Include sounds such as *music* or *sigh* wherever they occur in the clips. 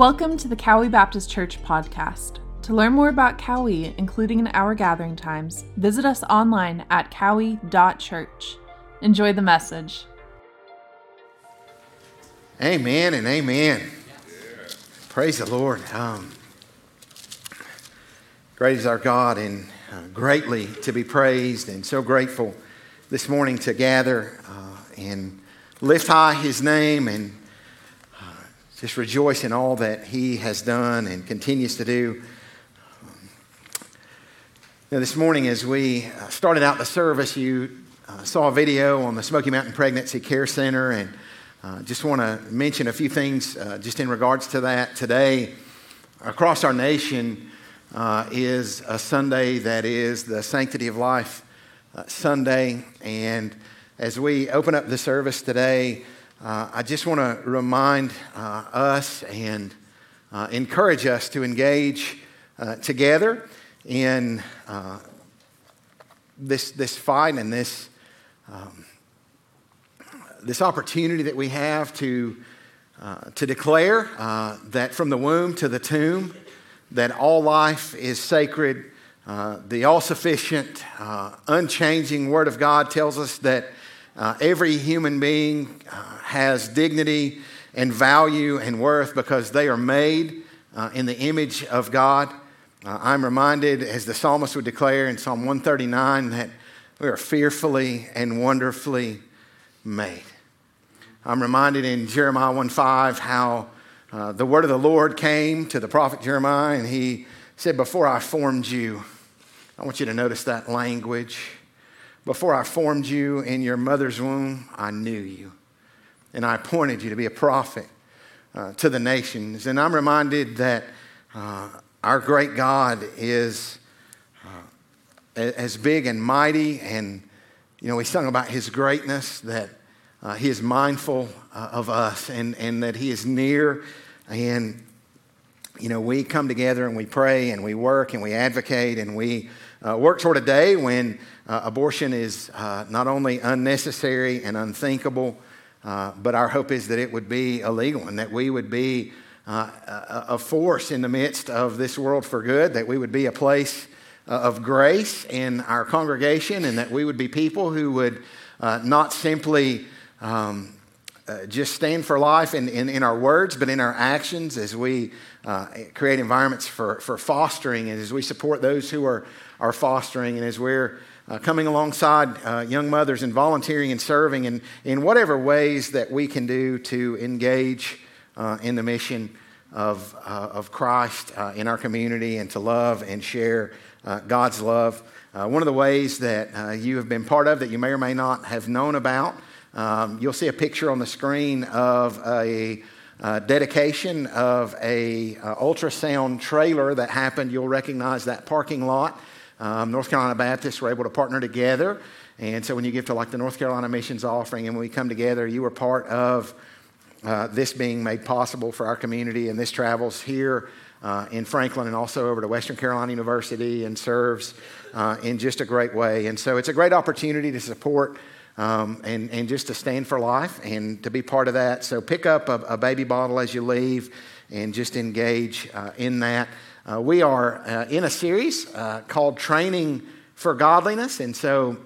Welcome to the Cowee Baptist Church podcast. To learn more about Cowee, including in our gathering times, visit us online at cowee.church. Enjoy the message. Amen and amen. Praise the Lord. Um, great is our God and uh, greatly to be praised, and so grateful this morning to gather uh, and lift high His name and just rejoice in all that He has done and continues to do. Now, this morning, as we uh, started out the service, you uh, saw a video on the Smoky Mountain Pregnancy Care Center, and uh, just want to mention a few things just in regards to that. Today, across our nation, is a Sunday that is the Sanctity of Life Sunday, and as we open up the service today, uh, I just want to remind uh, us and uh, encourage us to engage uh, together in uh, this, this fight and this, um, this opportunity that we have to, uh, to declare that from the womb to the tomb, that all life is sacred. the all sufficient, unchanging Word of God tells us that uh, every human being uh, has dignity and value and worth because they are made uh, in the image of God. Uh, I'm reminded, as the psalmist would declare in Psalm 139, that we are fearfully and wonderfully made. I'm reminded in Jeremiah 1:5 how uh, the word of the Lord came to the prophet Jeremiah, and he said, Before I formed you, I want you to notice that language. Before I formed you in your mother's womb, I knew you. And I appointed you to be a prophet uh, to the nations. And I'm reminded that uh, our great God is uh, as big and mighty. And, you know, we sung about his greatness, that uh, he is mindful uh, of us and, and that he is near. And, you know, we come together and we pray and we work and we advocate and we uh, work toward a day when uh, abortion is uh, not only unnecessary and unthinkable, uh, but our hope is that it would be illegal and that we would be uh, a, force in the midst of this world for good, that we would be a place uh, of grace in our congregation, and that we would be people who would uh, not simply um, just stand for life in, in, in, our words, but in our actions as we create environments for, for fostering and as we support those who are, are fostering and as we're uh, coming alongside uh, young mothers and volunteering and serving in, in whatever ways that we can do to engage uh, in the mission of, uh, of Christ uh, in our community and to love and share uh, God's love. one of the ways that you have been part of that you may or may not have known about, um, you'll see a picture on the screen of a dedication of a ultrasound trailer that happened. You'll recognize that parking lot um, North Carolina Baptists were able to partner together. And so when you give to like the North Carolina Missions Offering and when we come together, you were part of uh, this being made possible for our community. And this travels here uh, in Franklin and also over to Western Carolina University and serves uh, in just a great way. And so it's a great opportunity to support um, and, and just to stand for life and to be part of that. So pick up a, a baby bottle as you leave and just engage uh, in that. Uh, we are uh, in a series uh, called Training for Godliness. And so,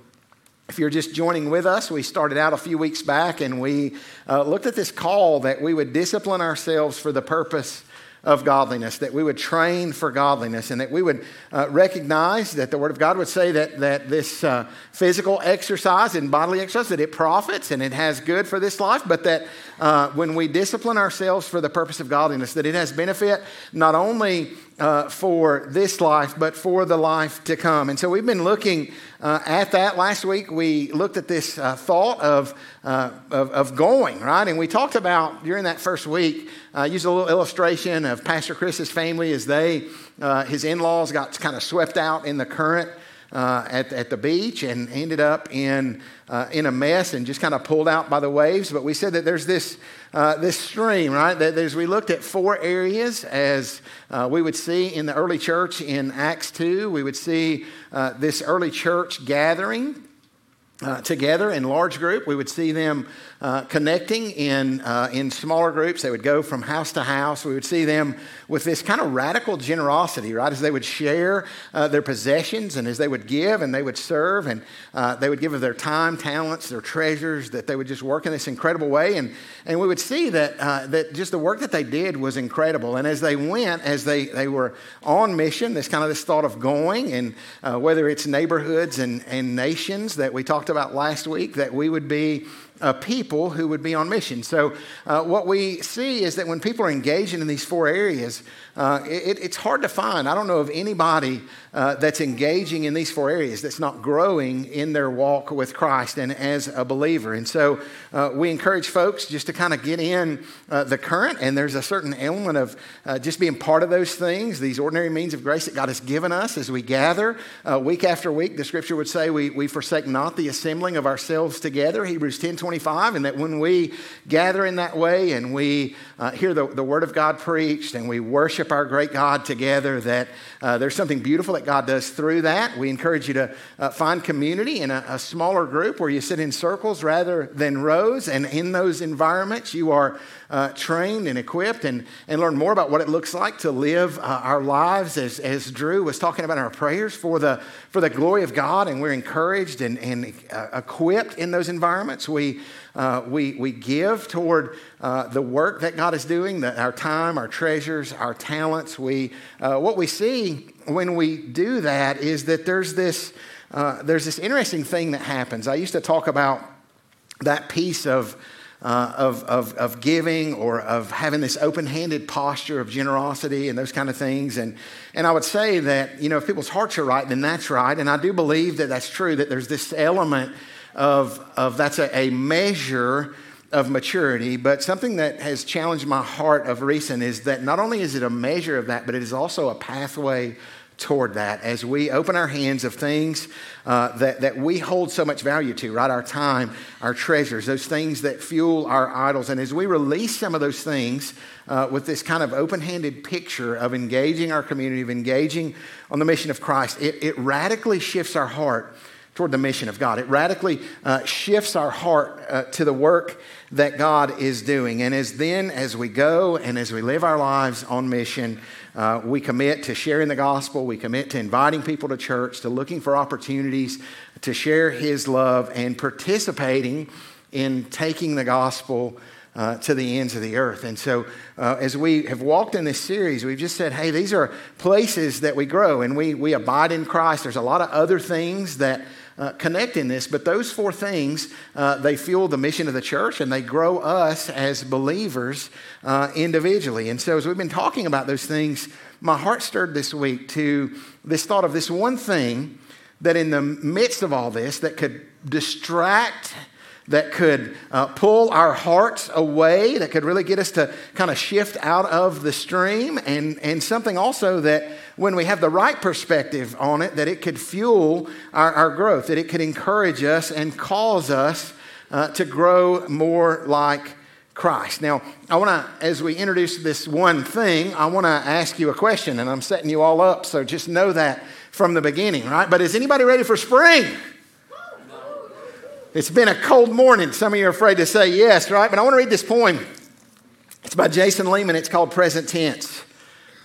if you're just joining with us, we started out a few weeks back and we uh, looked at this call that we would discipline ourselves for the purpose of godliness, that we would train for godliness, and that we would uh, recognize that the Word of God would say that, that this uh, physical exercise and bodily exercise, that it profits and it has good for this life, but that uh, when we discipline ourselves for the purpose of godliness, that it has benefit not only uh, for this life, but for the life to come. And so we've been looking uh, at that. Last week we looked at this uh, thought of, uh, of, of, going, right? And we talked about during that first week, uh, used a little illustration of Pastor Chris's family as they, uh, his in laws got kind of swept out in the current uh, at, at the beach and ended up in, uh, in a mess and just kind of pulled out by the waves. But we said that there's this, uh, this stream, right? That as we looked at four areas, as uh, we would see in the early church in Acts 2, we would see uh, this early church gathering uh, together in large group. We would see them uh, connecting in, uh, in smaller groups. They would go from house to house. We would see them with this kind of radical generosity, right? As they would share uh, their possessions and as they would give and they would serve and uh, they would give of their time, talents, their treasures, that they would just work in this incredible way. And, and we would see that, uh, that just the work that they did was incredible. And as they went, as they, they were on mission, this kind of this thought of going, and uh, whether it's neighborhoods and, and nations that we talked about last week, that we would be uh, people who would be on mission. So, uh, what we see is that when people are engaging in these four areas, uh, it, it's hard to find. I don't know of anybody uh, that's engaging in these four areas that's not growing in their walk with Christ and as a believer. And so uh, we encourage folks just to kind of get in uh, the current, and there's a certain element of just being part of those things, these ordinary means of grace that God has given us as we gather week after week. The scripture would say we, we forsake not the assembling of ourselves together, Hebrews 10 25, and that when we gather in that way and we uh, hear the, the word of God preached and we worship our great God together, that there's something beautiful that God does through that. We encourage you to uh, find community in a, a, smaller group where you sit in circles rather than rows. And in those environments, you are uh, trained and equipped and, and learn more about what it looks like to live uh, our lives, as, as Drew was talking about in our prayers, for the, for the glory of God. And we're encouraged and, and uh, equipped in those environments. We uh, we, we give toward uh, the work that God is doing, the, our time, our treasures, our talents. We, uh, what we see when we do that is that there's this, there's this interesting thing that happens. I used to talk about that piece of, uh, of, of, of, giving or of having this open handed posture of generosity and those kind of things. And, and I would say that, you know, if people's hearts are right, then that's right. And I do believe that that's true, that there's this element of, of that's a, a measure of maturity, but something that has challenged my heart of recent is that not only is it a measure of that, but it is also a pathway toward that as we open our hands of things uh, that, that we hold so much value to, right? Our time, our treasures, those things that fuel our idols. And as we release some of those things uh, with this kind of open handed picture of engaging our community, of engaging on the mission of Christ, it, it radically shifts our heart toward the mission of God. It radically uh, shifts our heart uh, to the work that God is doing. And as then, as we go and as we live our lives on mission, uh, we commit to sharing the gospel. We commit to inviting people to church, to looking for opportunities to share His love and participating in taking the gospel uh, to the ends of the earth. And so, uh, as we have walked in this series, we've just said, hey, these are places that we grow and we, we abide in Christ. There's a lot of other things that uh, connect in this, but those four things, uh, they fuel the mission of the church and they grow us as believers uh, individually. And so, as we've been talking about those things, my heart stirred this week to this thought of this one thing that, in the midst of all this, that could distract that could uh, pull our hearts away, that could really get us to kind of shift out of the stream, and, and something also that when we have the right perspective on it, that it could fuel our, our growth, that it could encourage us and cause us uh, to grow more like Christ. Now, I want to, as we introduce this one thing, I want to ask you a question, and I'm setting you all up, so just know that from the beginning, right? But is anybody ready for spring? It's been a cold morning. Some of you are afraid to say yes, right? But I want to read this poem. It's by Jason Lehman. It's called Present Tense.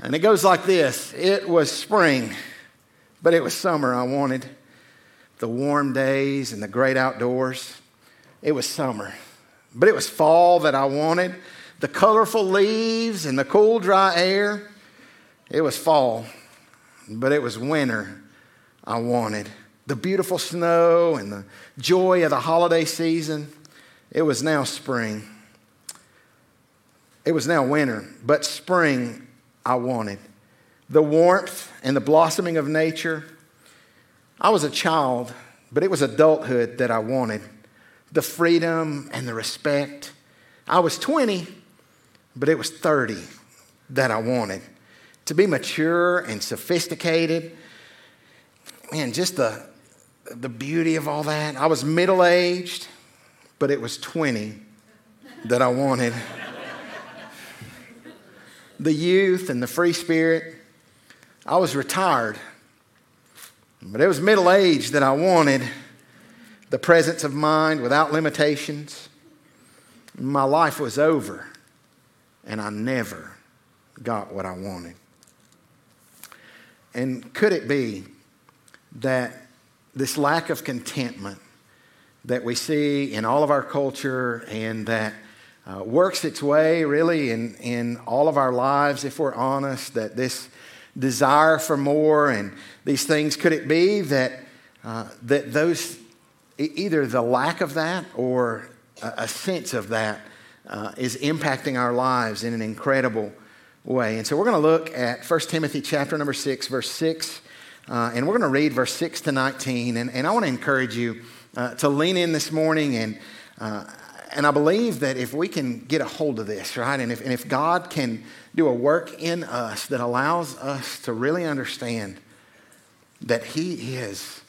And it goes like this It was spring, but it was summer I wanted. The warm days and the great outdoors. It was summer, but it was fall that I wanted. The colorful leaves and the cool, dry air. It was fall, but it was winter I wanted. The beautiful snow and the joy of the holiday season. It was now spring. It was now winter, but spring I wanted. The warmth and the blossoming of nature. I was a child, but it was adulthood that I wanted. The freedom and the respect. I was 20, but it was 30 that I wanted. To be mature and sophisticated. Man, just the, the beauty of all that. I was middle aged, but it was 20 that I wanted the youth and the free spirit. I was retired, but it was middle age that I wanted. the presence of mind without limitations, my life was over and I never got what I wanted. And could it be that this lack of contentment that we see in all of our culture and that uh, works its way really in, in all of our lives, if we're honest, that this desire for more and these things, could it be that, uh, that those, either the lack of that or a, a sense of that uh, is impacting our lives in an incredible way? And so we're going to look at 1 Timothy chapter number 6, verse 6, uh, and we're going to read verse 6 to 19. And, and I want to encourage you uh, to lean in this morning and uh, and I believe that if we can get a hold of this, right, and if, and if God can do a work in us that allows us to really understand that He is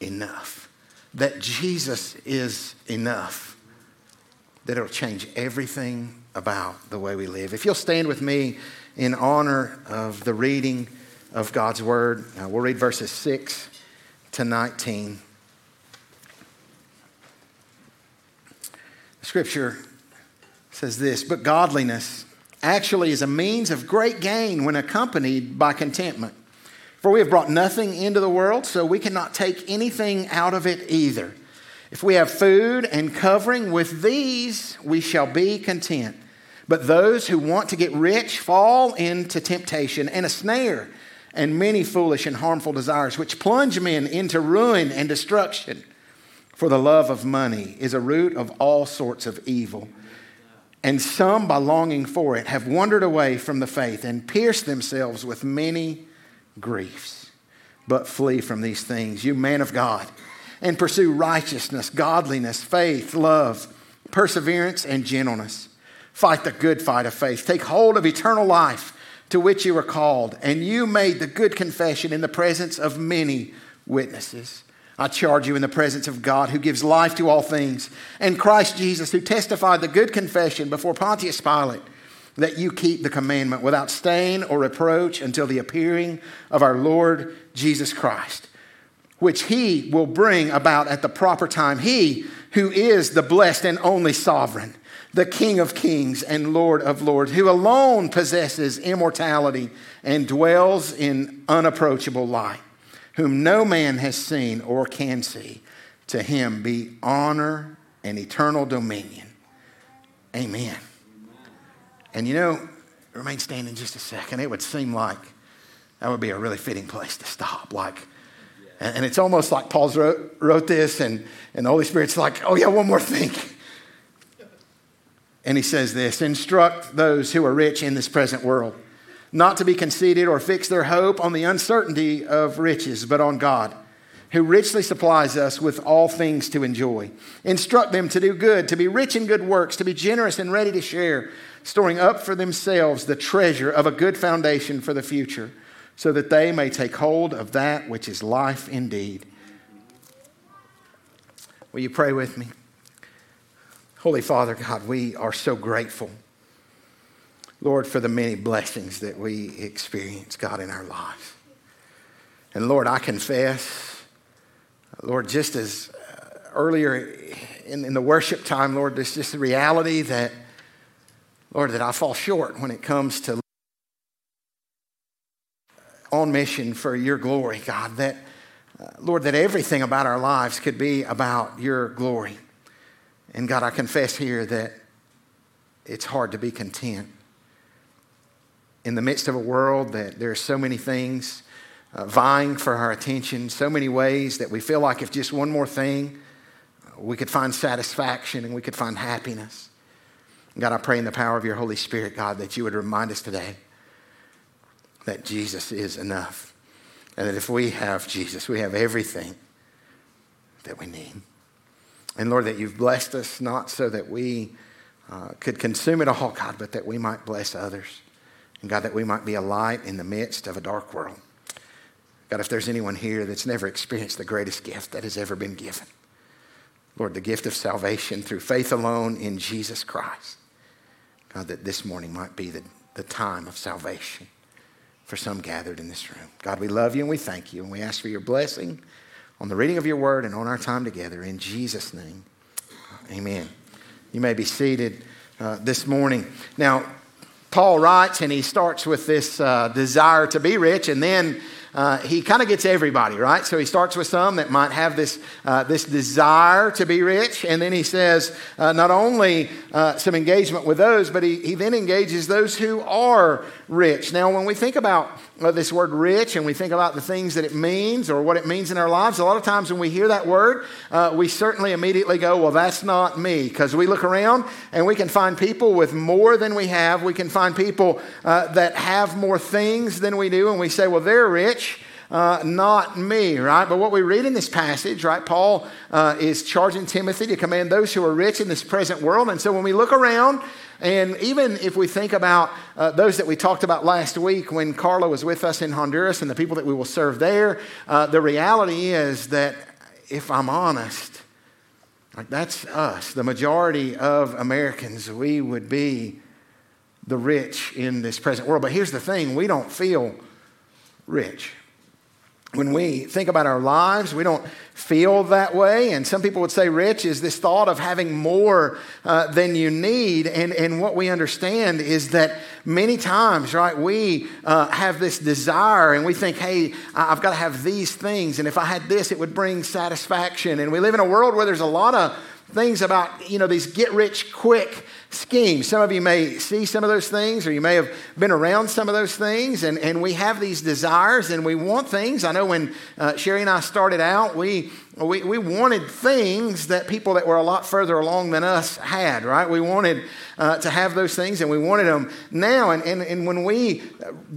enough, that Jesus is enough, that it'll change everything about the way we live. If you'll stand with me in honor of the reading of God's Word, we'll read verses 6 to 19. Scripture says this But godliness actually is a means of great gain when accompanied by contentment. For we have brought nothing into the world, so we cannot take anything out of it either. If we have food and covering, with these we shall be content. But those who want to get rich fall into temptation and a snare and many foolish and harmful desires, which plunge men into ruin and destruction. For the love of money is a root of all sorts of evil. And some, by longing for it, have wandered away from the faith and pierced themselves with many griefs. But flee from these things, you man of God, and pursue righteousness, godliness, faith, love, perseverance, and gentleness. Fight the good fight of faith. Take hold of eternal life to which you were called, and you made the good confession in the presence of many witnesses. I charge you in the presence of God who gives life to all things, and Christ Jesus who testified the good confession before Pontius Pilate, that you keep the commandment without stain or reproach until the appearing of our Lord Jesus Christ, which he will bring about at the proper time. He who is the blessed and only sovereign, the King of kings and Lord of lords, who alone possesses immortality and dwells in unapproachable light whom no man has seen or can see. To him be honor and eternal dominion. Amen. And you know, remain standing just a second. It would seem like that would be a really fitting place to stop. Like, and, it's almost like Paul's wrote, wrote this, and, and the Holy Spirit's like, oh, yeah, one more thing. And he says this instruct those who are rich in this present world not to be conceited or fix their hope on the uncertainty of riches, but on God, who richly supplies us with all things to enjoy. Instruct them to do good, to be rich in good works, to be generous and ready to share, storing up for themselves the treasure of a good foundation for the future, so that they may take hold of that which is life indeed. Will you pray with me? Holy Father God, we are so grateful Lord, for the many blessings that we experience, God, in our lives. And Lord, I confess, Lord, just as uh, earlier in, in the worship time, Lord, there's just the reality that, Lord, that I fall short when it comes to on mission for your glory, God, that, uh, Lord, that everything about our lives could be about your glory. And God, I confess here that it's hard to be content in the midst of a world that there are so many things uh, vying for our attention, so many ways that we feel like if just one more thing, we could find satisfaction and we could find happiness. God, I pray in the power of your Holy Spirit, God, that you would remind us today that Jesus is enough. And that if we have Jesus, we have everything that we need. And Lord, that you've blessed us not so that we uh, could consume it all, God, but that we might bless others. And God, that we might be a light in the midst of a dark world. God, if there's anyone here that's never experienced the greatest gift that has ever been given, Lord, the gift of salvation through faith alone in Jesus Christ. God, that this morning might be the, the time of salvation for some gathered in this room. God, we love you and we thank you and we ask for your blessing on the reading of your word and on our time together. In Jesus' name, amen. You may be seated uh, this morning. Now, Paul writes, and he starts with this uh, desire to be rich, and then uh, he kind of gets everybody, right? So he starts with some that might have this, uh, this desire to be rich, and then he says uh, not only uh, some engagement with those, but he, he then engages those who are rich. Now, when we think about this word rich and we think about the things that it means or what it means in our lives, a lot of times when we hear that word, uh, we certainly immediately go, Well, that's not me. Because we look around and we can find people with more than we have. We can find people that have more things than we do, and we say, Well, they're rich, uh, not me, right? But what we read in this passage, right, Paul uh, is charging Timothy to command those who are rich in this present world. And so when we look around, and even if we think about uh, those that we talked about last week when Carla was with us in Honduras and the people that we will serve there, uh, the reality is that if I'm honest, like that's us, the majority of Americans, we would be the rich in this present world. But here's the thing we don't feel rich when we think about our lives, we don't feel that way. And some people would say rich is this thought of having more uh, than you need. And, and what we understand is that many times, right, we uh, have this desire and we think, hey, I've got to have these things. And if I had this, it would bring satisfaction. And we live in a world where there's a lot of things about, you know, these get rich quick schemes. Some of you may see some of those things, or you may have been around some of those things, and, and we have these desires and we want things. I know when uh, Sherry and I started out, we we, we wanted things that people that were a lot further along than us had, right? We wanted uh, to have those things and we wanted them now. And, and, and when we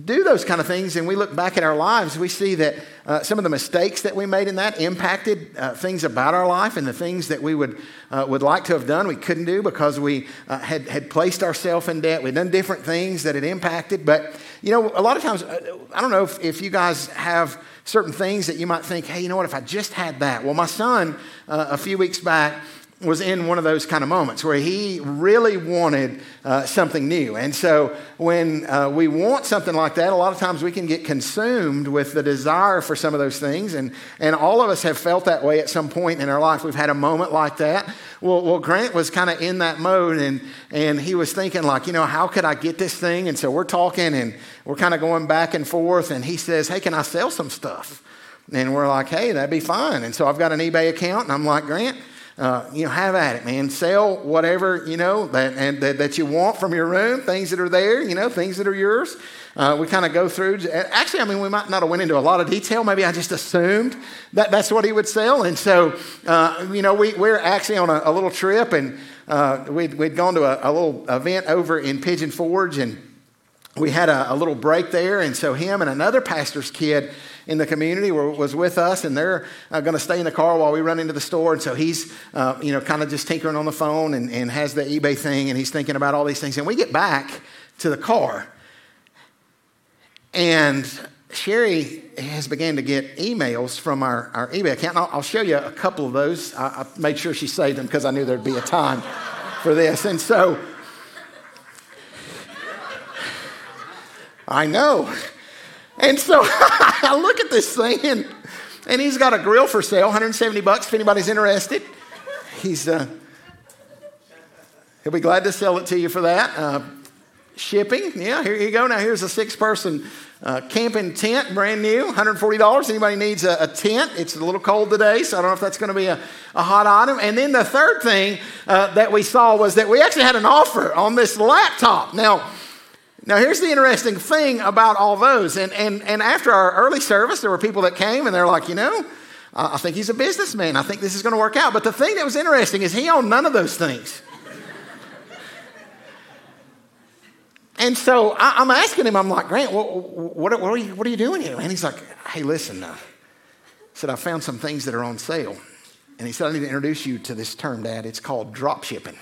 do those kind of things and we look back at our lives, we see that uh, some of the mistakes that we made in that impacted uh, things about our life and the things that we would, uh, would like to have done, we couldn't do because we uh, had, had placed ourselves in debt. We'd done different things that had impacted. But, you know, a lot of times, uh, I don't know if, if you guys have certain things that you might think, hey, you know what, if I just had that. Well, my son, uh, a few weeks back, was in one of those kind of moments where he really wanted uh, something new. And so when uh, we want something like that, a lot of times we can get consumed with the desire for some of those things. And, and all of us have felt that way at some point in our life. We've had a moment like that. Well, well Grant was kind of in that mode and, and he was thinking, like, you know, how could I get this thing? And so we're talking and we're kind of going back and forth. And he says, hey, can I sell some stuff? And we're like, hey, that'd be fine. And so I've got an eBay account and I'm like, Grant, uh, you know, have at it, man. Sell whatever, you know, that, and, that, that you want from your room, things that are there, you know, things that are yours. Uh, we kind of go through. Actually, I mean, we might not have went into a lot of detail. Maybe I just assumed that that's what he would sell. And so, uh, you know, we, we're actually on a, a little trip, and uh, we'd, we'd gone to a, a, little event over in Pigeon Forge, and we had a, a little break there. And so, him and another pastor's kid in the community were, was with us, and they're uh, going to stay in the car while we run into the store. And so he's, uh, you know, kind of just tinkering on the phone and, and has the eBay thing, and he's thinking about all these things. And we get back to the car, and Sherry has began to get emails from our, our eBay account. I'll, I'll, show you a couple of those. I, I made sure she saved them because I knew there'd be a time for this. And so I know. And so *laughs* I look at this thing, and, and he's got a grill for sale, 170 bucks if anybody's interested. He's uh, he'll be glad to sell it to you for that. Uh, shipping, yeah, here you go. Now here's a six-person uh, camping tent, brand new, $140. Anybody needs a, a, tent? It's a little cold today, so I don't know if that's going to be a, a hot item. And then the third thing uh, that we saw was that we actually had an offer on this laptop. Now now, here's the interesting thing about all those. And, and, and after our early service, there were people that came and they're like, you know, I think he's a businessman. I think this is going to work out. But the thing that was interesting is he owned none of those things. and so I, am asking him, I'm like, Grant, what, what, what, are you, what are you doing here? And he's like, hey, listen, uh, said, I found some things that are on sale. And he said, I need to introduce you to this term, Dad. It's called drop shipping.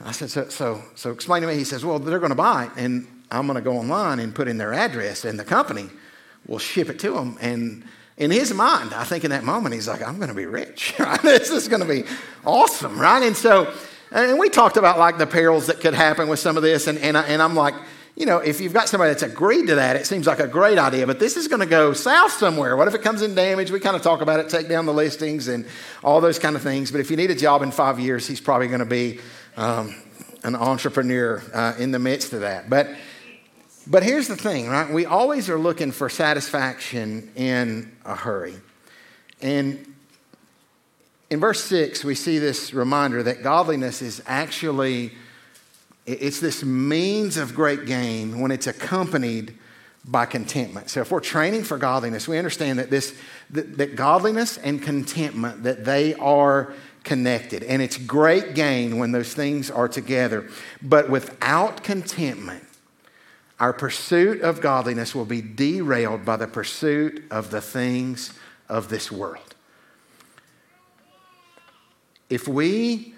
I said, so, so, so explain to me. He says, well, they're going to buy it, and I'm going to go online and put in their address, and the company will ship it to them. And in his mind, I think in that moment, he's like, I'm going to be rich. *laughs* Right? this is going to be awesome, right? And so, and we talked about like the perils that could happen with some of this, and, and, I, and I'm like, you know, if you've got somebody that's agreed to that, it seems like a great idea, but this is going to go south somewhere. What if it comes in damage? We kind of talk about it, take down the listings and all those kind of things. But if you need a job in five years, he's probably going to be um, an entrepreneur uh, in the midst of that. But, but here's the thing, right? We always are looking for satisfaction in a hurry. And in verse 6, we see this reminder that godliness is actually it's this means of great gain when it's accompanied by contentment. So if we're training for godliness, we understand that this that, that godliness and contentment that they are connected. And it's great gain when those things are together. But without contentment, our pursuit of godliness will be derailed by the pursuit of the things of this world. If we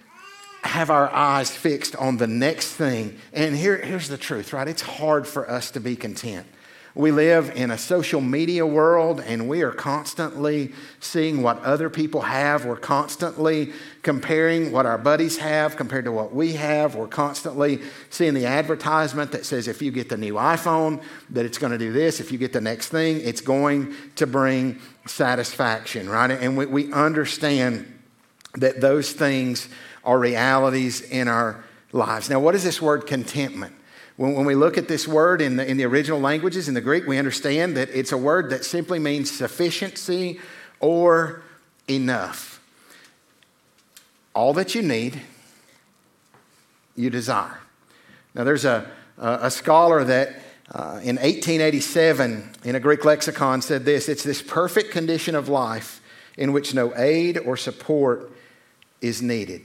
have our eyes fixed on the next thing. And here, here's the truth, right? It's hard for us to be content. We live in a social media world and we are constantly seeing what other people have. We're constantly comparing what our buddies have compared to what we have. We're constantly seeing the advertisement that says if you get the new iPhone, that it's going to do this. If you get the next thing, it's going to bring satisfaction, right? And we, we understand that those things are realities in our lives. Now, what is this word contentment? When, when we look at this word in the, in the original languages, in the Greek, we understand that it's a word that simply means sufficiency or enough. All that you need, you desire. Now, there's a, a scholar that uh, in 1887 in a Greek lexicon said this it's this perfect condition of life in which no aid or support is needed.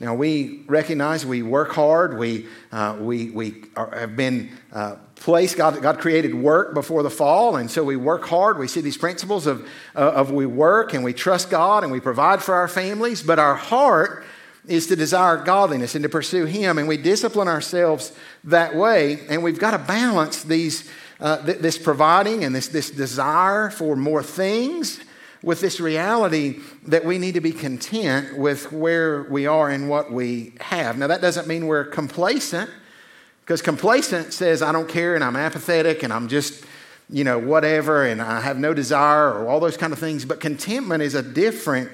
Now, we recognize we work hard. We, uh, we, we are, have been uh, placed, God, God created work before the fall, and so we work hard. We see these principles of, uh, of we work and we trust God and we provide for our families, but our heart is to desire godliness and to pursue Him, and we discipline ourselves that way. And we've got to balance these, uh, th- this providing and this, this desire for more things with this reality that we need to be content with where we are and what we have. Now, that doesn't mean we're complacent, because complacent says, I don't care and I'm apathetic and I'm just, you know, whatever and I have no desire or all those kind of things. But contentment is a different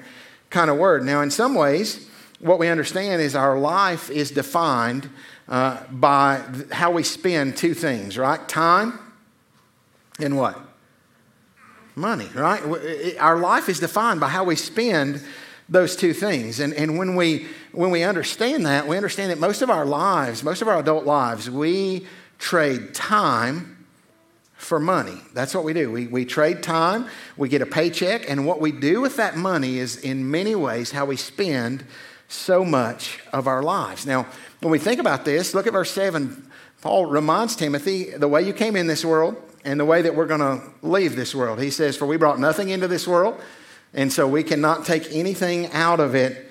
kind of word. Now, in some ways, what we understand is our life is defined uh, by how we spend two things, right? Time and what? Money, right? Our life is defined by how we spend those two things. And, and when, we, when we understand that, we understand that most of our lives, most of our adult lives, we trade time for money. That's what we do. We, we trade time, we get a paycheck, and what we do with that money is in many ways how we spend so much of our lives. Now, when we think about this, look at verse 7. Paul reminds Timothy the way you came in this world, and the way that we're going to leave this world. He says, For we brought nothing into this world, and so we cannot take anything out of it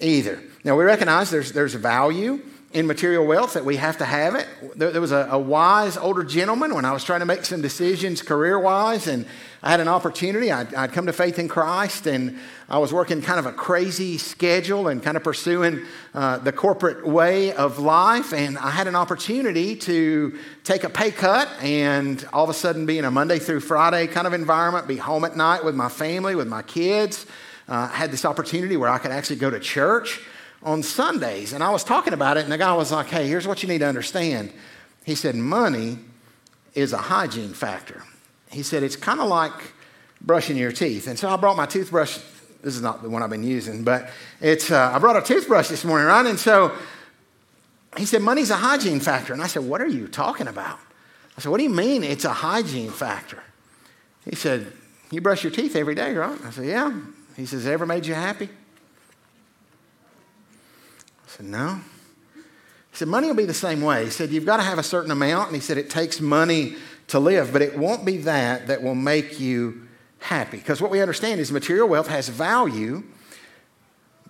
either. Now, we recognize there's, there's value in material wealth that we have to have it. There, there was a, a, wise older gentleman when I was trying to make some decisions career wise, and I had an opportunity. I'd, I'd, come to faith in Christ, and I was working kind of a crazy schedule and kind of pursuing uh, the corporate way of life. And I had an opportunity to take a pay cut and all of a sudden be in a Monday through Friday kind of environment, be home at night with my family, with my kids. Uh, I had this opportunity where I could actually go to church on Sundays. And I was talking about it, and the guy was like, hey, here's what you need to understand. He said, money is a hygiene factor. He said, it's kind of like brushing your teeth. And so I brought my toothbrush. This is not the one I've been using, but it's, uh, I brought a toothbrush this morning, right? And so he said, money's a hygiene factor. And I said, what are you talking about? I said, what do you mean it's a hygiene factor? He said, you brush your teeth every day, right? I said, yeah. He says, ever made you happy? I said, No. He said, Money will be the same way. He said, You've got to have a certain amount. And he said, It takes money to live, but it won't be that that will make you happy. Because what we understand is material wealth has value,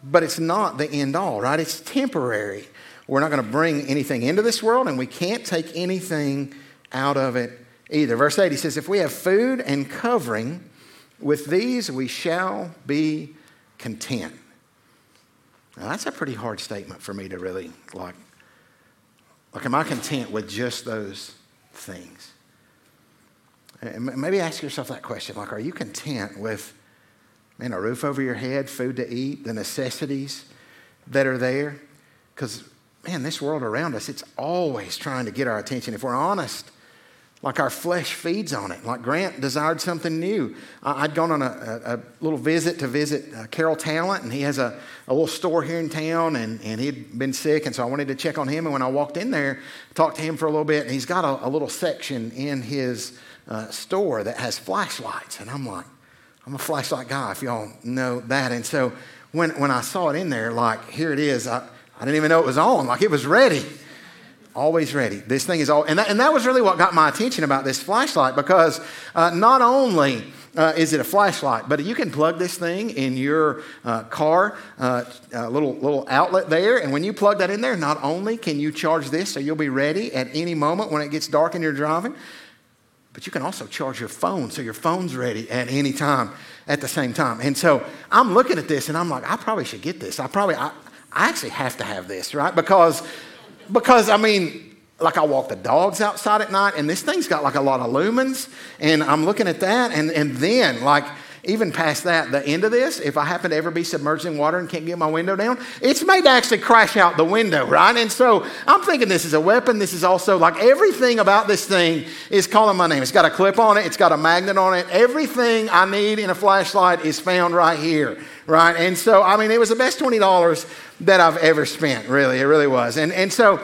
but it's not the end all, right? It's temporary. We're not going to bring anything into this world, and we can't take anything out of it either. Verse 8, he says, If we have food and covering, with these we shall be content. Now, that's a pretty hard statement for me to really like Like, am I content with just those things? And maybe ask yourself that question. Like, are you content with, man, a roof over your head, food to eat, the necessities that are there? Because, man, this world around us, it's always trying to get our attention. If we're honest, like our flesh feeds on it. Like Grant desired something new. I'd gone on a, a, a little visit to visit uh, Carroll Talent, and he has a, a little store here in town, and, and he'd been sick, and so I wanted to check on him. And when I walked in there, talked to him for a little bit, and he's got a, a little section in his uh, store that has flashlights. And I'm like, I'm a flashlight guy, if y'all know that. And so when, when I saw it in there, like, here it is, I, I didn't even know it was on, like, it was ready always ready. This thing is all, and that, and that was really what got my attention about this flashlight because uh, not only uh, is it a flashlight, but you can plug this thing in your uh, car, uh, little little outlet there, and when you plug that in there, not only can you charge this so you'll be ready at any moment when it gets dark and you're driving, but you can also charge your phone so your phone's ready at any time at the same time. And so I'm looking at this and I'm like, I probably should get this. I probably I, I actually have to have this, right? Because because, I mean, like I walk the dogs outside at night, and this thing's got like a lot of lumens, and I'm looking at that, and, and then, like, even past that, the end of this, if I happen to ever be submerged in water and can't get my window down, it's made to actually crash out the window, right? And so I'm thinking this is a weapon. This is also like everything about this thing is calling my name. It's got a clip on it, it's got a magnet on it. Everything I need in a flashlight is found right here, right? And so, I mean, it was the best $20 that I've ever spent, really. It really was. And, and so,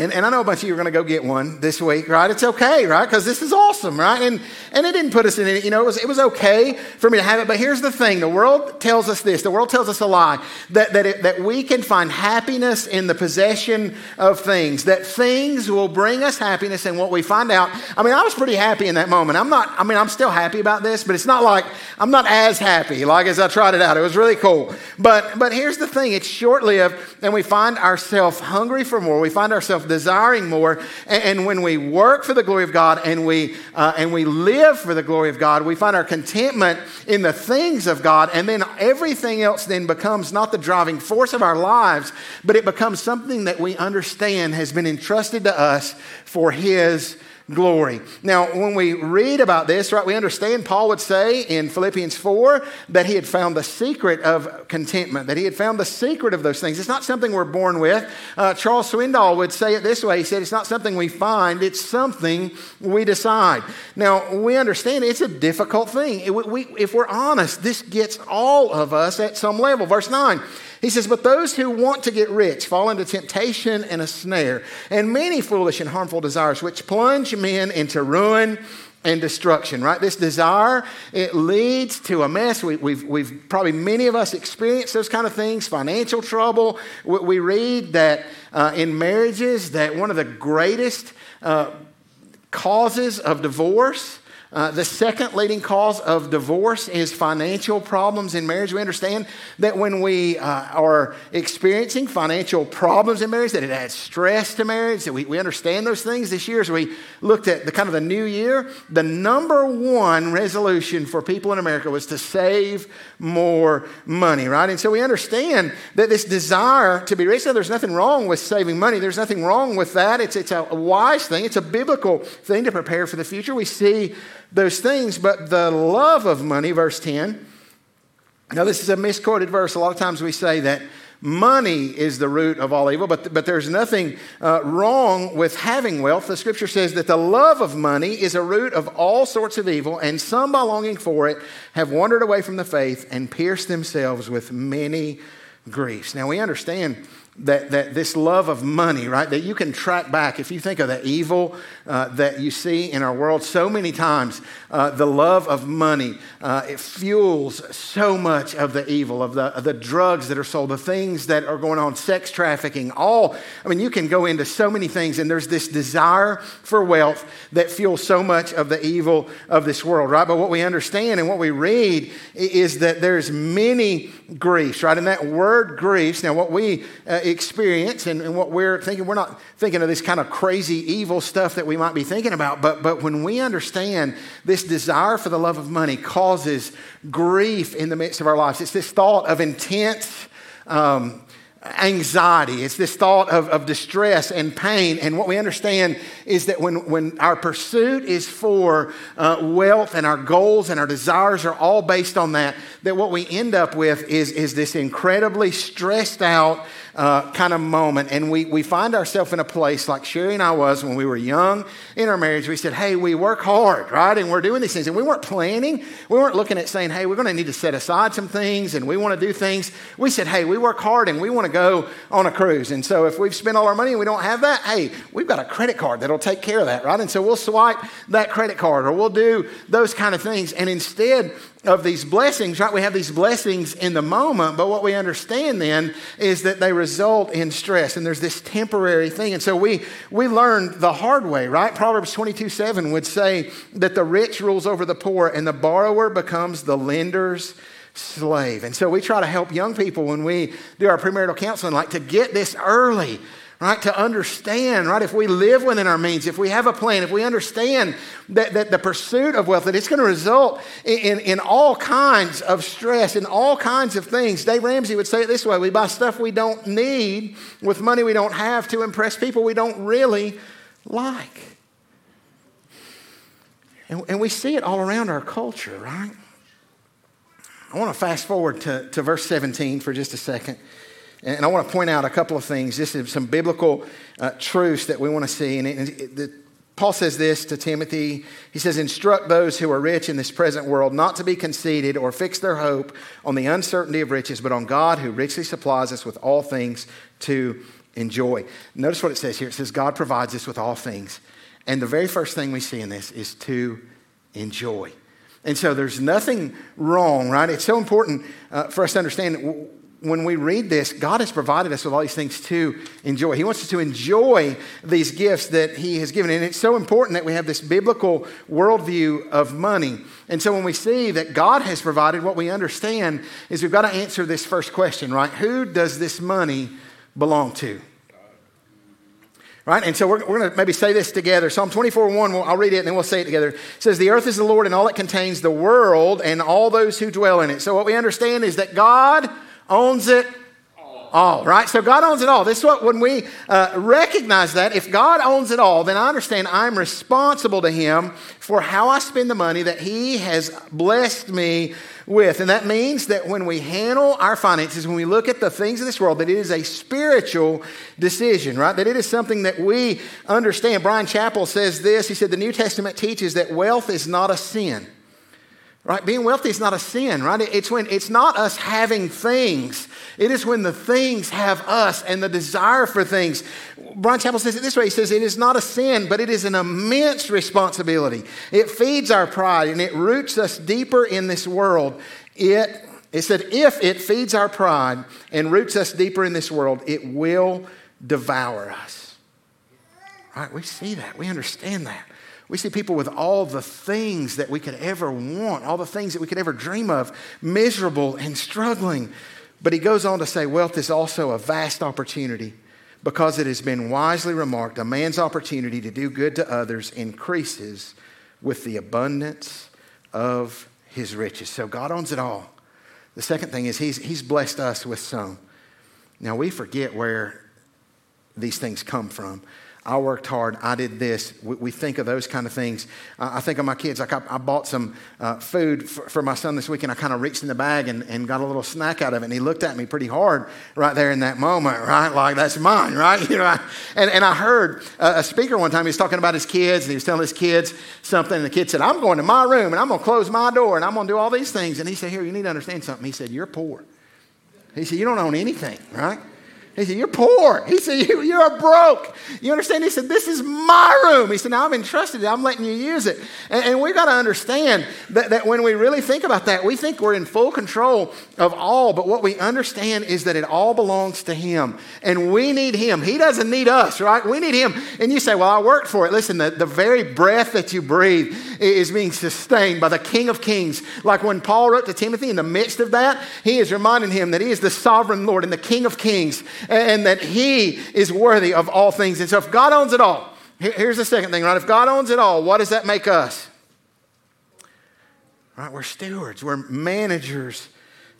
and, and I know a bunch of you are going to go get one this week, right? It's okay, right? Because this is awesome, right? And, and it didn't put us in any, you know, it was, it was okay for me to have it. But here's the thing the world tells us this the world tells us a lie that, that, it, that we can find happiness in the possession of things, that things will bring us happiness. And what we find out, I mean, I was pretty happy in that moment. I'm not, I mean, I'm still happy about this, but it's not like I'm not as happy like as I tried it out. It was really cool. But, but here's the thing it's short lived, and we find ourselves hungry for more. We find ourselves desiring more. And, when we work for the glory of God and we, uh, and we live for the glory of God, we find our contentment in the things of God. And then everything else then becomes not the driving force of our lives, but it becomes something that we understand has been entrusted to us for His glory. Now, when we read about this, right, we understand Paul would say in Philippians 4 that he had found the secret of contentment, that he had found the secret of those things. It's not something we're born with. Uh, Charles Swindoll would say it this way He said, It's not something we find, it's something we decide. Now, we understand it's a difficult thing. we, we, if we're honest, this gets all of us at some level. Verse 9. He says, But those who want to get rich fall into temptation and a snare, and many foolish and harmful desires, which plunge men into ruin and destruction, right? This desire, it leads to a mess. We, have we've, we've probably, many of us experienced those kind of things, financial trouble. We, we read that uh, in marriages, that one of the greatest uh, causes of divorce uh, the second leading cause of divorce is financial problems in marriage. We understand that when we uh, are experiencing financial problems in marriage, that it adds stress to marriage. That we, we understand those things. This year, as we looked at the kind of the new year, the number one resolution for people in America was to save more money, right? And so we understand that this desire to be rich. Now, there's nothing wrong with saving money. There's nothing wrong with that. It's, it's a wise thing. It's a biblical thing to prepare for the future. We see those things, but the love of money, verse 10. Now, this is a misquoted verse. A lot of times we say that money is the root of all evil, but, but there's nothing uh, wrong with having wealth. The scripture says that the love of money is a root of all sorts of evil, and some, by longing for it, have wandered away from the faith and pierced themselves with many griefs. Now, we understand that, that this love of money, right, that you can track back. If you think of the evil uh, that you see in our world so many times, uh, the love of money, uh, it fuels so much of the evil, of the, of the drugs that are sold, the things that are going on, sex trafficking, all. I mean, you can go into so many things, and there's this desire for wealth that fuels so much of the evil of this world, right? But what we understand and what we read is that there's many griefs, right? And that word griefs, now what we uh, experience and, and, what we're thinking, we're not thinking of this kind of crazy evil stuff that we might be thinking about, but, but when we understand this desire for the love of money causes grief in the midst of our lives, it's this thought of intense. Um, anxiety. It's this thought of, of distress and pain. And what we understand is that when, when our pursuit is for uh, wealth and our goals and our desires are all based on that, that what we end up with is, is this incredibly stressed out uh, kind of moment. And we, we find ourselves in a place like Sherry and I was when we were young in our marriage. We said, hey, we work hard, right? And we're doing these things. And we weren't planning. We weren't looking at saying, hey, we're going to need to set aside some things and we want to do things. We said, hey, we work hard and we want to go on a cruise. And so if we've spent all our money and we don't have that, hey, we've got a credit card that'll take care of that, right? And so we'll swipe that credit card or we'll do those kind of things. And instead of these blessings, right? We have these blessings in the moment, but what we understand then is that they result in stress and there's this temporary thing. And so we, we learned the hard way, right? Proverbs 22 7 would say that the rich rules over the poor and the borrower becomes the lender's slave. And so we try to help young people when we do our premarital counseling, like to get this early right? To understand, right? If we live within our means, if we have a plan, if we understand that, that the pursuit of wealth, that it's going to result in, in, in, all kinds of stress, in all kinds of things. Dave Ramsey would say it this way we buy stuff we don't need with money we don't have to impress people we don't really like. And, and we see it all around our culture, right? I want to fast forward to, to verse 17 for just a second. And I want to point out a couple of things. This is some biblical uh, truths that we want to see. And it, it, the, Paul says this to Timothy. He says, Instruct those who are rich in this present world not to be conceited or fix their hope on the uncertainty of riches, but on God who richly supplies us with all things to enjoy. Notice what it says here it says, God provides us with all things. And the very first thing we see in this is to enjoy. And so there's nothing wrong, right? It's so important uh, for us to understand when we read this, God has provided us with all these things to enjoy. He wants us to enjoy these gifts that He has given. And it's so important that we have this biblical worldview of money. And so when we see that God has provided, what we understand is we've got to answer this first question, right? Who does this money belong to? Right? And so we're, we're going to maybe say this together. Psalm 24 1, I'll read it and then we'll say it together. It says, The earth is the Lord and all it contains, the world and all those who dwell in it. So what we understand is that God owns it all, right? So God owns it all. This is what, when we uh, recognize that, if God owns it all, then I understand I'm responsible to Him for how I spend the money that He has blessed me with. And that means that when we handle our finances, when we look at the things of this world, that it is a spiritual decision, right? That it is something that we understand. Bryan Chapell says this He said, The New Testament teaches that wealth is not a sin. Right? Being wealthy is not a sin, right? It's when it's not us having things. It is when the things have us and the desire for things. Bryan Chapell says it this way. He says, It is not a sin, but it is an immense responsibility. It feeds our pride and it roots us deeper in this world. It, it said, if it feeds our pride and roots us deeper in this world, it will devour us. Right? We see that. We understand that. We see people with all the things that we could ever want, all the things that we could ever dream of, miserable and struggling. But he goes on to say wealth is also a vast opportunity because it has been wisely remarked a man's opportunity to do good to others increases with the abundance of his riches. So God owns it all. The second thing is he's, he's blessed us with some. Now we forget where these things come from. I worked hard. I did this. We, we think of those kind of things. I think of my kids. Like I, I bought some uh, food for, for, my son this week, and I kind of reached in the bag and, and got a little snack out of it. And he looked at me pretty hard right there in that moment, right? Like that's mine, *laughs* right? You know. and, and I heard a, a speaker one time. He was talking about his kids, and he was telling his kids something. And the kid said, "I'm going to my room, and I'm going to close my door, and I'm going to do all these things." And he said, "Here, you need to understand something." He said, "You're poor." He said, "You don't own anything, right?" He said, You're poor. He said, you, You're broke. You understand? He said, This is my room. He said, Now I'm entrusted. I'm letting you use it. And, and we've got to understand that, that when we really think about that, we think we're in full control of all. But what we understand is that it all belongs to Him. And we need Him. He doesn't need us, right? We need Him. And you say, Well, I worked for it. Listen, the, the very breath that you breathe is being sustained by the King of Kings. Like when Paul wrote to Timothy in the midst of that, he is reminding him that he is the sovereign Lord and the King of Kings and that He is worthy of all things. And so, if God owns it all, here's the second thing, right? If God owns it all, what does that make us? Right? We're stewards, we're managers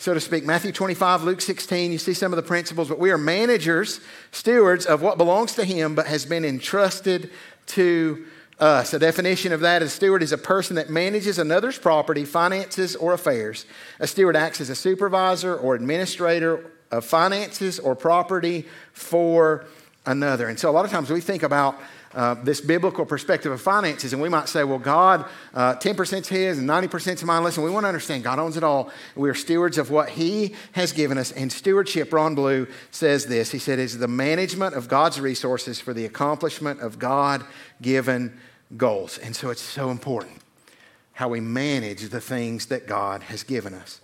so to speak. Matthew 25, Luke 16, you see some of the principles, but we are managers, stewards of what belongs to Him but has been entrusted to us. A definition of that is steward is a person that manages another's property, finances, or affairs. A steward acts as a supervisor or administrator of finances or property for another. And so a lot of times we think about uh, this biblical perspective of finances, and we might say, well, God, uh, 10% is His and 90% is mine. Listen, we want to understand God owns it all. We are stewards of what He has given us. And stewardship, Ron Blue says this He said, is the management of God's resources for the accomplishment of God given goals. And so it's so important how we manage the things that God has given us.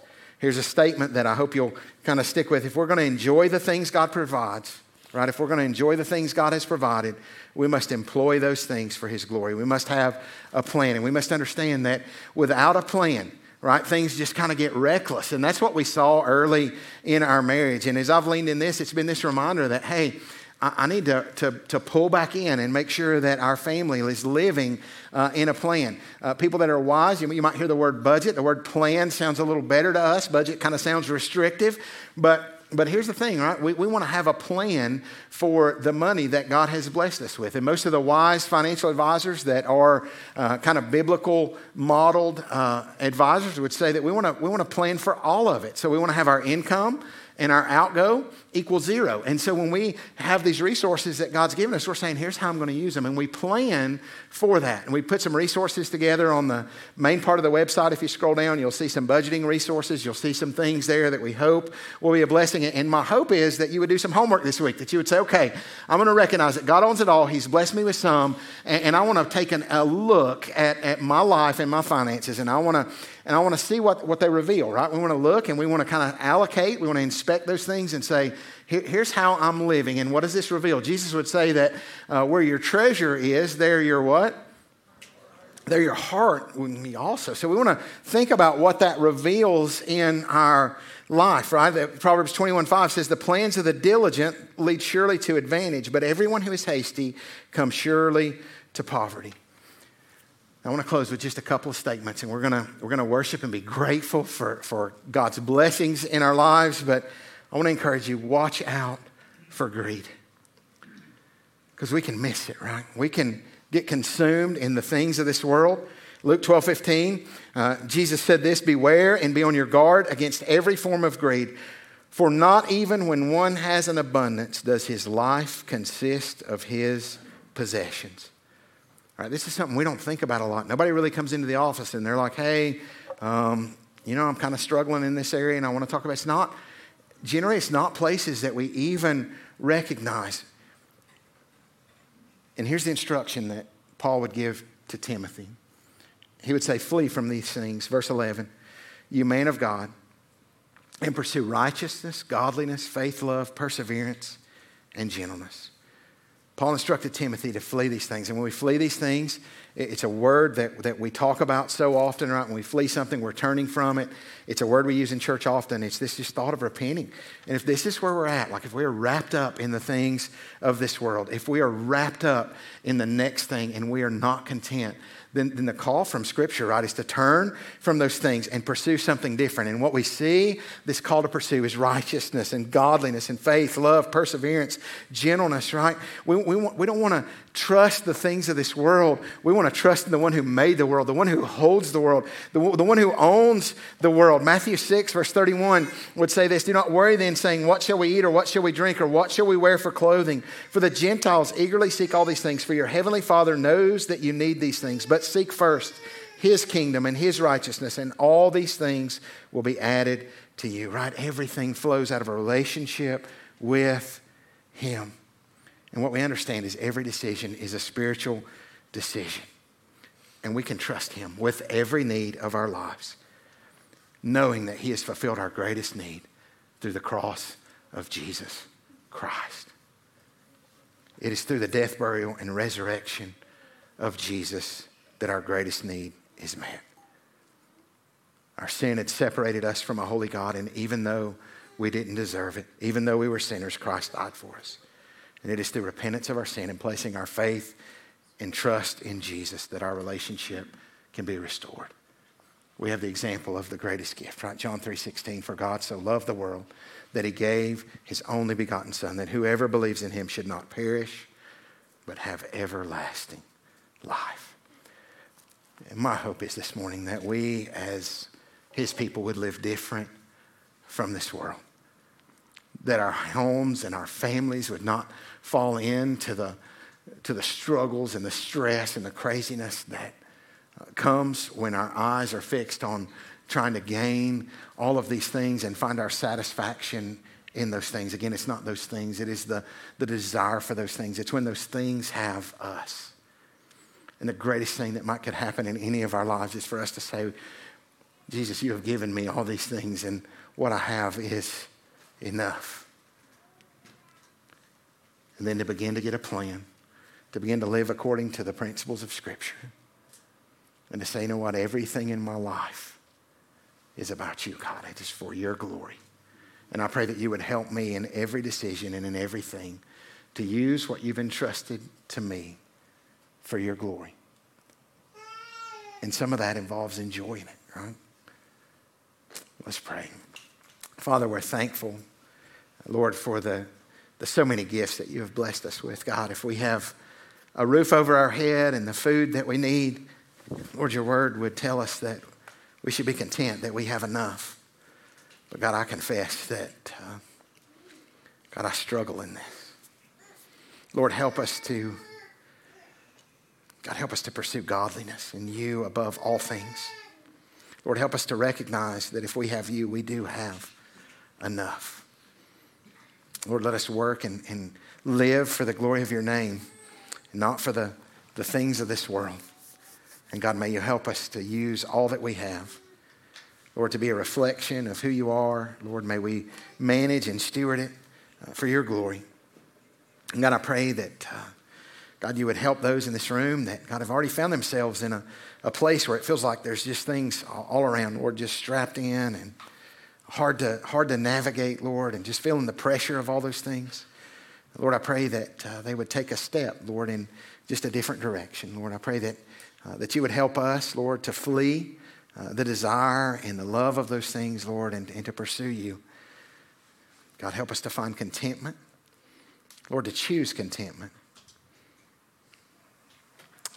Here's a statement that I hope you'll kind of stick with. If we're going to enjoy the things God provides, right? If we're going to enjoy the things God has provided, we must employ those things for His glory. We must have a plan, and we must understand that without a plan, right, things just kind of get reckless. And that's what we saw early in our marriage. And as I've leaned in this, it's been this reminder that, hey, I, need to, to, to, pull back in and make sure that our family is living uh, in a plan. Uh, people that are wise, you, you might hear the word budget. The word plan sounds a little better to us. Budget kind of sounds restrictive, but but here's the thing, right? We, we want to have a plan for the money that God has blessed us with. And most of the wise financial advisors that are uh, kind of biblical modeled uh, advisors would say that we want to we want to plan for all of it. So we want to have our income and our outgo equals zero. And so when we have these resources that God's given us, we're saying, here's how I'm going to use them. And we plan for that. And we put some resources together on the main part of the website. If you scroll down, you'll see some budgeting resources. You'll see some things there that we hope will be a blessing. And my hope is that you would do some homework this week, that you would say, okay, I'm going to recognize that God owns it all. He's blessed me with some. And, I want to take a look at, at my life and my finances. And I want to and I want to see what, what they reveal, right? We want to look and we want to kind of allocate, we want to inspect those things and say, Here, here's how I'm living. And what does this reveal? Jesus would say that uh, where your treasure is, there your what? There your heart would be also. So we want to think about what that reveals in our life, right? Proverbs 21 5 says, The plans of the diligent lead surely to advantage, but everyone who is hasty comes surely to poverty. I want to close with just a couple of statements, and we're going to, we're going to worship and be grateful for, for God's blessings in our lives. But I want to encourage you watch out for greed because we can miss it, right? We can get consumed in the things of this world. Luke 12 15, uh, Jesus said this Beware and be on your guard against every form of greed, for not even when one has an abundance does his life consist of his possessions. This is something we don't think about a lot. Nobody really comes into the office and they're like, hey, um, you know, I'm kind of struggling in this area and I want to talk about it. It's not, generally, it's not places that we even recognize. And here's the instruction that Paul would give to Timothy. He would say, Flee from these things. Verse 11, you man of God, and pursue righteousness, godliness, faith, love, perseverance, and gentleness. Paul instructed Timothy to flee these things. And when we flee these things, it's a word that, that we talk about so often, right? When we flee something, we're turning from it. It's a word we use in church often. It's this just thought of repenting. And if this is where we're at, like if we are wrapped up in the things of this world, if we are wrapped up in the next thing and we are not content, then, then the call from Scripture, right, is to turn from those things and pursue something different. And what we see this call to pursue is righteousness and godliness and faith, love, perseverance, gentleness, right? We, we, want, we don't want to trust the things of this world. We want to trust in the one who made the world, the one who holds the world, the, the one who owns the world. Matthew 6, verse 31 would say this Do not worry then, saying, What shall we eat, or what shall we drink, or what shall we wear for clothing? For the Gentiles eagerly seek all these things, for your heavenly Father knows that you need these things. But seek first his kingdom and his righteousness, and all these things will be added to you, right? Everything flows out of a relationship with him. And what we understand is every decision is a spiritual decision. And we can trust Him with every need of our lives, knowing that He has fulfilled our greatest need through the cross of Jesus Christ. It is through the death, burial, and resurrection of Jesus that our greatest need is met. Our sin had separated us from a holy God, and even though we didn't deserve it, even though we were sinners, Christ died for us. And it is through repentance of our sin and placing our faith and trust in Jesus that our relationship can be restored. we have the example of the greatest gift, right? John 3:16, for God so loved the world that he gave his only begotten son that whoever believes in him should not perish but have everlasting life. And my hope is this morning that we as his people would live different from this world. That our homes and our families would not fall into the, to the struggles and the stress and the craziness that uh, comes when our eyes are fixed on trying to gain all of these things and find our satisfaction in those things. Again, it's not those things, it is the, the desire for those things. It's when those things have us. And the greatest thing that might could happen in any of our lives is for us to say, Jesus, you have given me all these things, and what I have is enough. And then to begin to get a plan, to begin to live according to the principles of Scripture, and to say, you know what, everything in my life is about you, God. It is for your glory. And I pray that you would help me in every decision and in everything to use what you've entrusted to me for your glory. And some of that involves enjoying it, right? Let's pray. Father, we're thankful, Lord, for the, the so many gifts that you have blessed us with. God, if we have a roof over our head and the food that we need, Lord, your word would tell us that we should be content that we have enough. But God, I confess that, uh, God, I struggle in this. Lord, help us to, God, help us to pursue godliness and you above all things. Lord, help us to recognize that if we have you, we do have enough. Lord, let us work and, and live for the glory of your name, not for the, the things of this world. And God, may you help us to use all that we have, Lord, to be a reflection of who you are. Lord, may we manage and steward it uh, for your glory. And God, I pray that, uh, God, you would help those in this room that, God, have already found themselves in a, a place where it feels like there's just things all around, Lord, just strapped in and hard to, hard to navigate, Lord, and just feeling the pressure of all those things. Lord, I pray that uh, they would take a step, Lord, in just a different direction. Lord, I pray that, uh, that you would help us, Lord, to flee uh, the desire and the love of those things, Lord, and, and to pursue you. God, help us to find contentment. Lord, to choose contentment.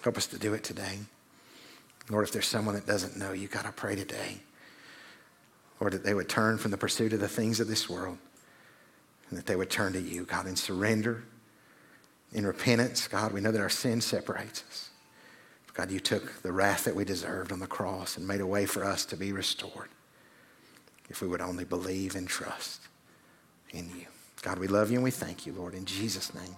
Help us to do it today. Lord, if there's someone that doesn't know you, God, I pray today, Lord, that they would turn from the pursuit of the things of this world and that they would turn to you, God, in surrender, in repentance. God, we know that our sin separates us. God, you took the wrath that we deserved on the cross and made a way for us to be restored if we would only believe and trust in you. God, we love you and we thank you, Lord, in Jesus' name.